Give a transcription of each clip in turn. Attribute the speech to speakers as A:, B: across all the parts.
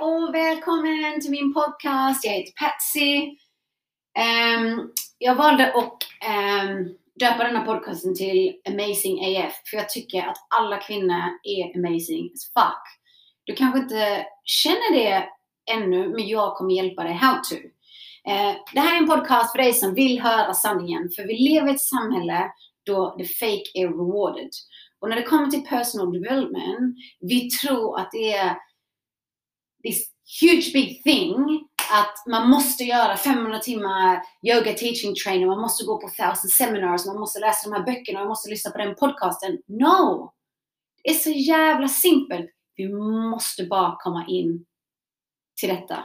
A: och välkommen till min podcast. Jag heter Patsy. Um, jag valde att um, döpa denna podcasten till Amazing AF för jag tycker att alla kvinnor är amazing as fuck. Du kanske inte känner det ännu, men jag kommer hjälpa dig how to. Uh, det här är en podcast för dig som vill höra sanningen, för vi lever i ett samhälle då the fake är rewarded. Och när det kommer till personal development, vi tror att det är this huge big thing att man måste göra 500 timmar yoga teaching training, man måste gå på 1000 seminars, man måste läsa de här böckerna, man måste lyssna på den podcasten. No! Det är så jävla simpelt. Vi måste bara komma in till detta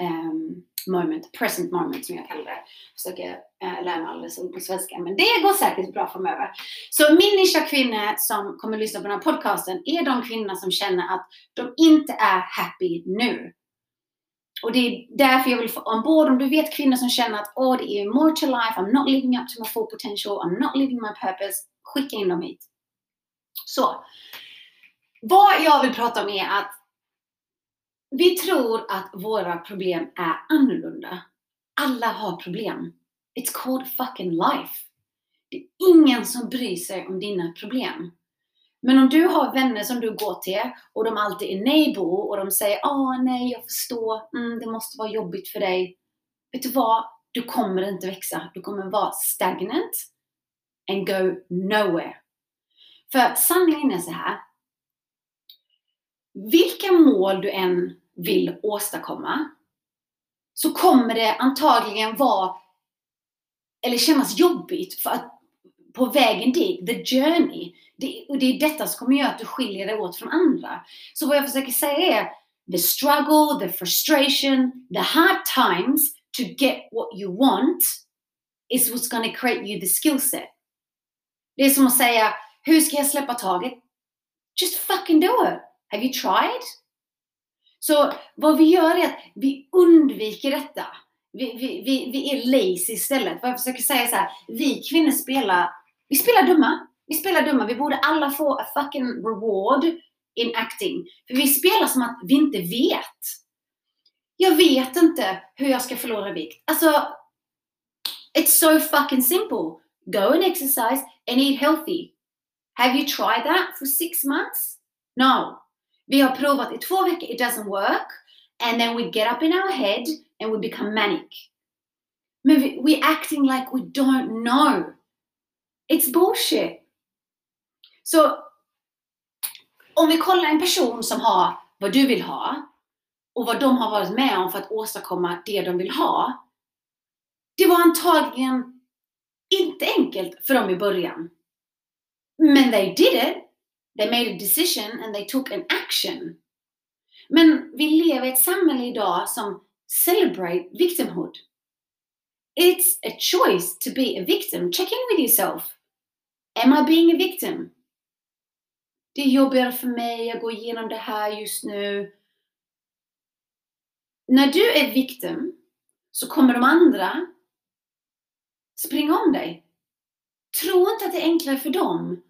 A: um, moment, present moment som jag kallar det. Försöker äh, lära mig alldeles på svenska, men det går säkert bra framöver. Så min nischa kvinnor som kommer lyssna på den här podcasten är de kvinnorna som känner att de inte är happy nu. Och det är därför jag vill få ombord, om du vet kvinnor som känner att åh, det är more to life, I'm not living up to my full potential, I'm not living my purpose, skicka in dem hit. Så, vad jag vill prata om är att vi tror att våra problem är annorlunda. Alla har problem. It's called fucking life. Det är ingen som bryr sig om dina problem. Men om du har vänner som du går till och de alltid är nejbo och de säger åh nej, jag förstår, mm, det måste vara jobbigt för dig. Vet du vad? Du kommer inte växa. Du kommer vara stagnant and go nowhere. För sanningen är så här. Vilka mål du än vill åstadkomma så kommer det antagligen vara eller kännas jobbigt för att på vägen dit, the journey, det, och det är detta som kommer göra att du skiljer dig åt från andra. Så vad jag försöker säga är the struggle, the frustration, the hard times to get what you want is what's gonna create you the skill set. Det är som att säga, hur ska jag släppa taget? Just fucking do it! Have you tried? Så vad vi gör är att vi undviker detta. Vi, vi, vi, vi är lazy istället. Vad jag försöker säga så här, vi kvinnor spelar, vi spelar dumma. Vi spelar dumma. Vi borde alla få a fucking reward in acting. För vi spelar som att vi inte vet. Jag vet inte hur jag ska förlora vikt. Alltså, it's so fucking simple. Go and exercise and eat healthy. Have you tried that for six months? No. Vi har provat i två veckor, it doesn't work. And then we get up in our head and we become manic. Men vi, we're acting like we don't know. It's bullshit. Så om vi kollar en person som har vad du vill ha och vad de har varit med om för att åstadkomma det de vill ha. Det var antagligen inte enkelt för dem i början. Men they did it. They made a decision and they took an action. Men vi lever i ett samhälle idag som celebrate victimhood. It's a choice to be a victim. Check in with yourself. Am I being a victim? Det är jobbigare för mig, jag går igenom det här just nu. När du är victim så kommer de andra springa om dig. Tro inte att det är enklare för dem.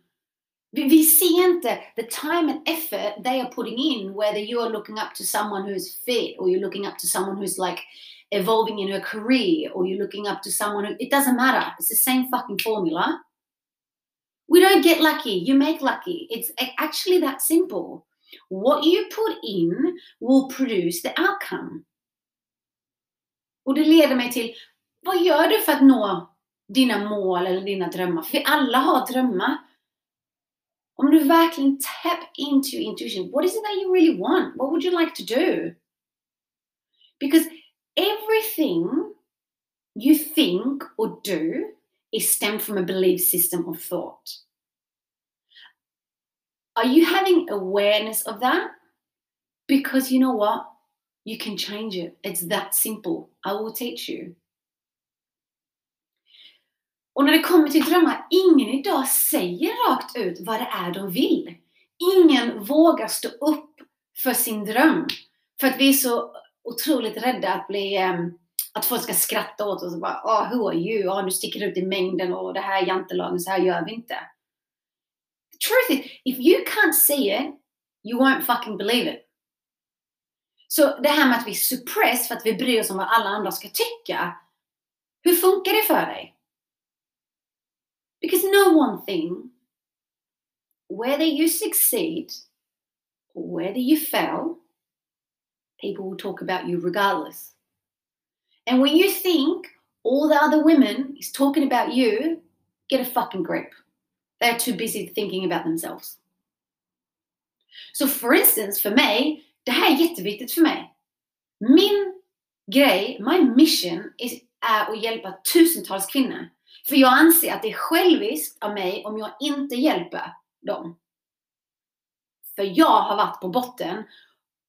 A: Vi ser inte the time and effort they are putting in whether you're looking up to someone who's fit or you're looking up to someone who's like evolving in her career or you're looking up to someone who, it doesn't matter. It's the same fucking formula. We don't get lucky, you make lucky. It's actually that simple. What you put in will produce the outcome. Och det leder mig till, vad gör du för att nå dina mål eller dina drömmar? För alla har drömmar. Om du verkligen tap into intuition, what is it that you really want? What would you like to do? Because everything you think or do is stemmed from a belief system of thought. Are you having awareness of that? Because you know what? You can change it. It's that simple. I will teach you. Och när det kommer till drömmar, ingen idag säger rakt ut vad det är de vill. Ingen vågar stå upp för sin dröm. För att vi är så otroligt rädda att bli ehm, att folk ska skratta åt oss och bara oh, who are you? Oh, du sticker ut i mängden och det här är jantelagen, så här gör vi inte. The truth is, if you can't see it, you won't fucking believe it. Så det här med att vi suppress för att vi bryr oss om vad alla andra ska tycka. Hur funkar det för dig? Because no one thing. Whether you succeed or whether you fail, people will talk about you regardless. And when you think all the other women is talking about you, get a fucking grip. They're too busy thinking about themselves. Så for instance, för mig, det här är jätteviktigt för mig. Min grej, my mission is, uh, är att hjälpa tusentals kvinnor. För jag anser att det är själviskt av mig om jag inte hjälper dem. För jag har varit på botten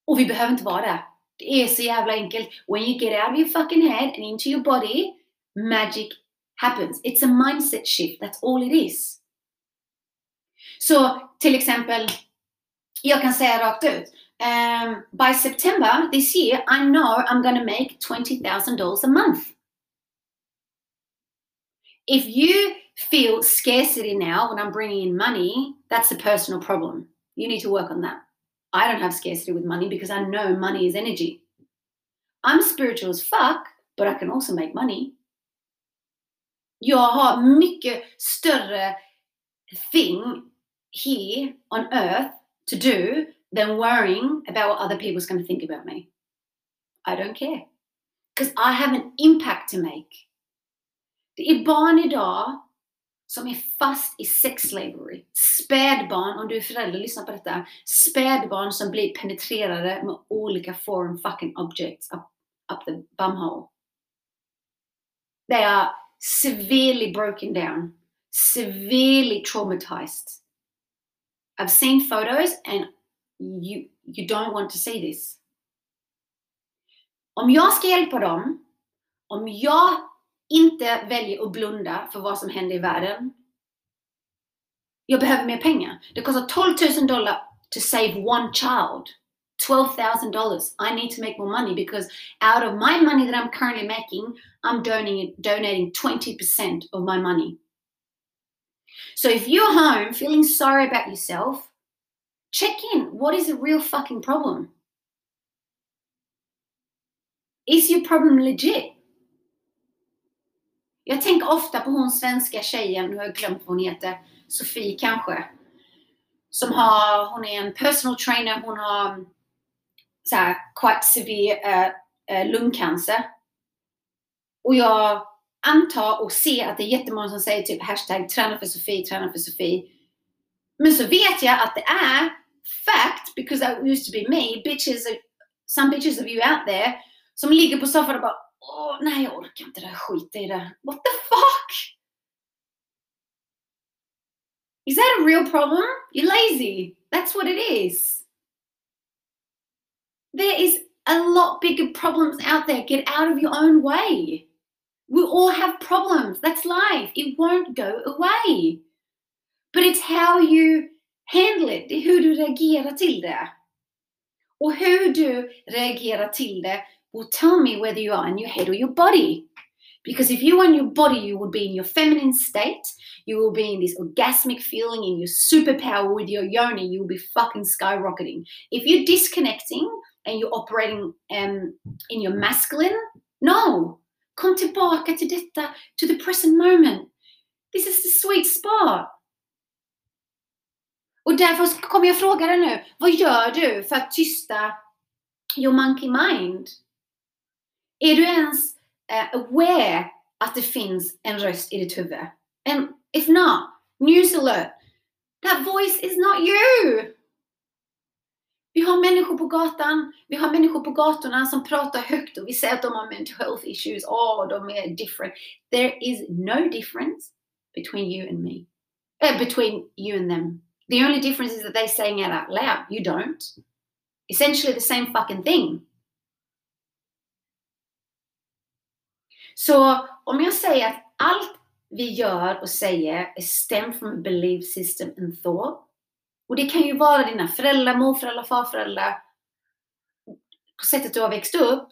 A: och vi behöver inte vara där. Det är så jävla enkelt. When you get out of your fucking head and into your body, magic happens. It's a mindset shift, that's all it is. Så till exempel, jag kan säga rakt ut. Um, by September this year, I know I'm gonna make $20,000 a month. If you feel scarcity now when I'm bringing in money, that's a personal problem. You need to work on that. I don't have scarcity with money because I know money is energy. I'm spiritual as fuck, but I can also make money. Jag har mycket större thing here on earth to do than worrying about what other people's going to think about me. I don't care. Because I have an impact to make. Det är barn idag som är fast i sex slavery. Spädbarn, om du är förälder, lyssna på detta. Spädbarn som blir penetrerade med olika foreign fucking objects up, up the bumhole. They are severely broken down, severely traumatized. I've seen photos and you, you don't want to see this. Om jag ska hjälpa dem, om jag inte väljer att blunda för vad som händer i världen. Jag behöver mer pengar. Det kostar 12 000 dollar to save one child. $12,000. I need to make more money because out of my money that I'm currently making, I'm donating, donating 20% of my money. So if you're home feeling sorry about yourself, check in. What is the real fucking problem? Is your problem legit? Jag tänker ofta på hon svenska tjejen, nu har jag glömt vad hon heter, Sofie kanske. Som har, hon är en personal trainer, hon har mm, så här, quite severe uh, uh, lungcancer. Och jag antar och ser att det är jättemånga som säger typ hashtag träna för Sofie, träna för Sofie. Men så vet jag att det är fact, because that used to be me, bitches, some bitches of you out there, som ligger på soffan och bara Åh, nej jag orkar inte det här, skit i det. What the fuck? Is that a real problem? You're lazy. That's what it is. There is a lot bigger problems out there. Get out of your own way. We all have problems. That's life. It won't go away. But it's how you handle it. Det är hur du reagerar till det. Och hur du reagerar till det will tell me whether you are in your head or your body. Because if you were in your body, you would be in your feminine state. You will be in this orgasmic feeling, in your superpower with your yoni. You will be fucking skyrocketing. If you're disconnecting and you're operating um, in your masculine, no. Kom tillbaka till detta, to the present moment. This is the sweet spot. Och därför kommer jag fråga dig nu, vad gör du för att tysta your monkey mind? Är du ens uh, aware att det finns en röst i ditt huvud? And if not, news alert. That voice is not you! Vi har människor på gatan, vi har människor på gatorna som pratar högt och vi säger att de har mental health issues, åh, oh, de är different. There is no difference between you and me. Uh, between you and them. The only difference is that they're saying it out loud. You don't. Essentially the same fucking thing. Så om jag säger att allt vi gör och säger är stämt from belief system and thought. Och det kan ju vara dina föräldrar, morföräldrar, farföräldrar. På sättet du har växt upp.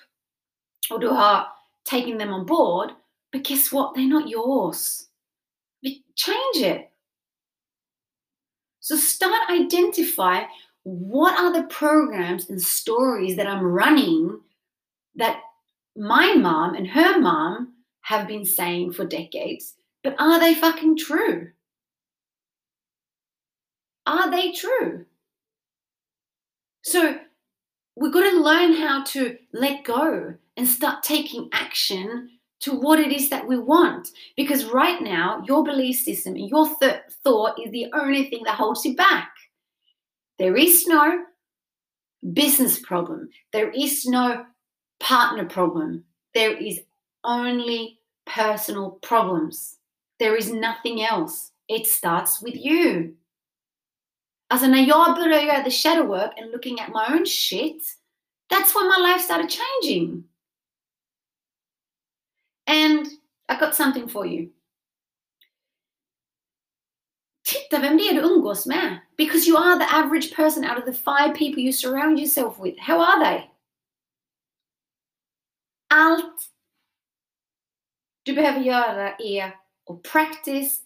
A: Och du har taken them on board. But guess what? They're not yours. Change it. So start identify what are the programs and stories that I'm running that my mom and her mom have been saying for decades, but are they fucking true? Are they true? So we've got to learn how to let go and start taking action to what it is that we want. Because right now, your belief system and your th- thought is the only thing that holds you back. There is no business problem, there is no partner problem, there is only personal problems. There is nothing else. It starts with you. Jag började göra the shadow work and looking at my own shit, that's when my life started changing. And I got something for you. Titta vem det du umgås med. Because you are the average person out of the five people you surround yourself with. How are they? Allt du behöver göra är att practice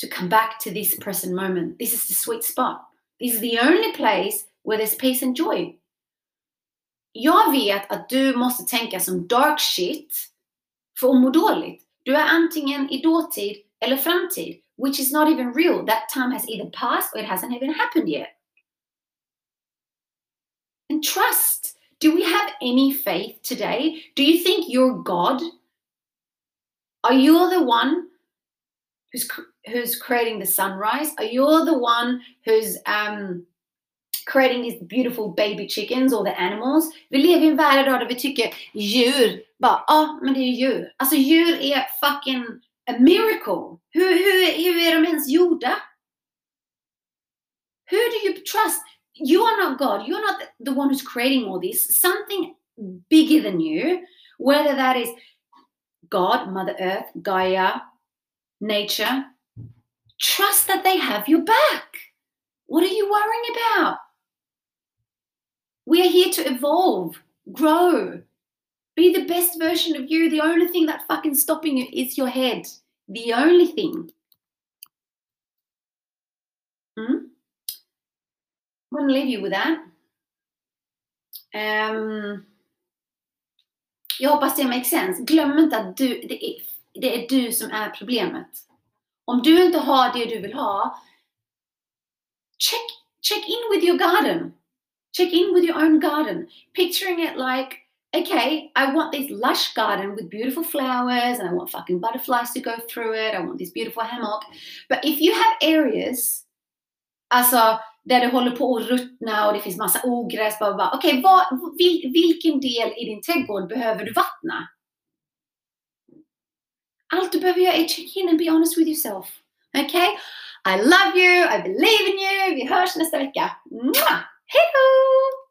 A: to come back to this present moment. This is the sweet spot. This is the only place where there's peace and joy. Jag vet att du måste tänka som dark shit för att må dåligt. Du är antingen i dåtid eller framtid, which is not even real. That time has either passed or it hasn't even happened yet. And trust. Do we have any faith today? Do you think you're God? Are you the one who's who's creating the sunrise? Are you the one who's um, creating these beautiful baby chickens or the animals? Vi lever i en värld där vi tycker djur, bara ja, ah, men det är djur. Alltså djur är fucking a miracle. Hur, hur, hur är de ens gjorda? Who do you trust? You are not God. You're not the one who's creating all this. Something bigger than you, whether that is God, Mother Earth, Gaia, nature. Trust that they have your back. What are you worrying about? We are here to evolve, grow, be the best version of you. The only thing that fucking stopping you is your head. The only thing. I'm going to leave you with that. Um, jag hoppas det makes sense. Glöm inte att du, det, är, det är du som är problemet. Om du inte har det du vill ha, check, check in with your garden. Check in with your own garden. Picturing it like, okay, I want this lush garden with beautiful flowers and I want fucking butterflies to go through it. I want this beautiful hammock. But if you have areas, alltså där det håller på att ruttna och det finns massa ogräs. Okej, okay, vil, vilken del i din trädgård behöver du vattna? Allt du behöver göra är check in and be honest with yourself. Okay? I love you, I believe in you. Vi hörs nästa vecka. Hej då!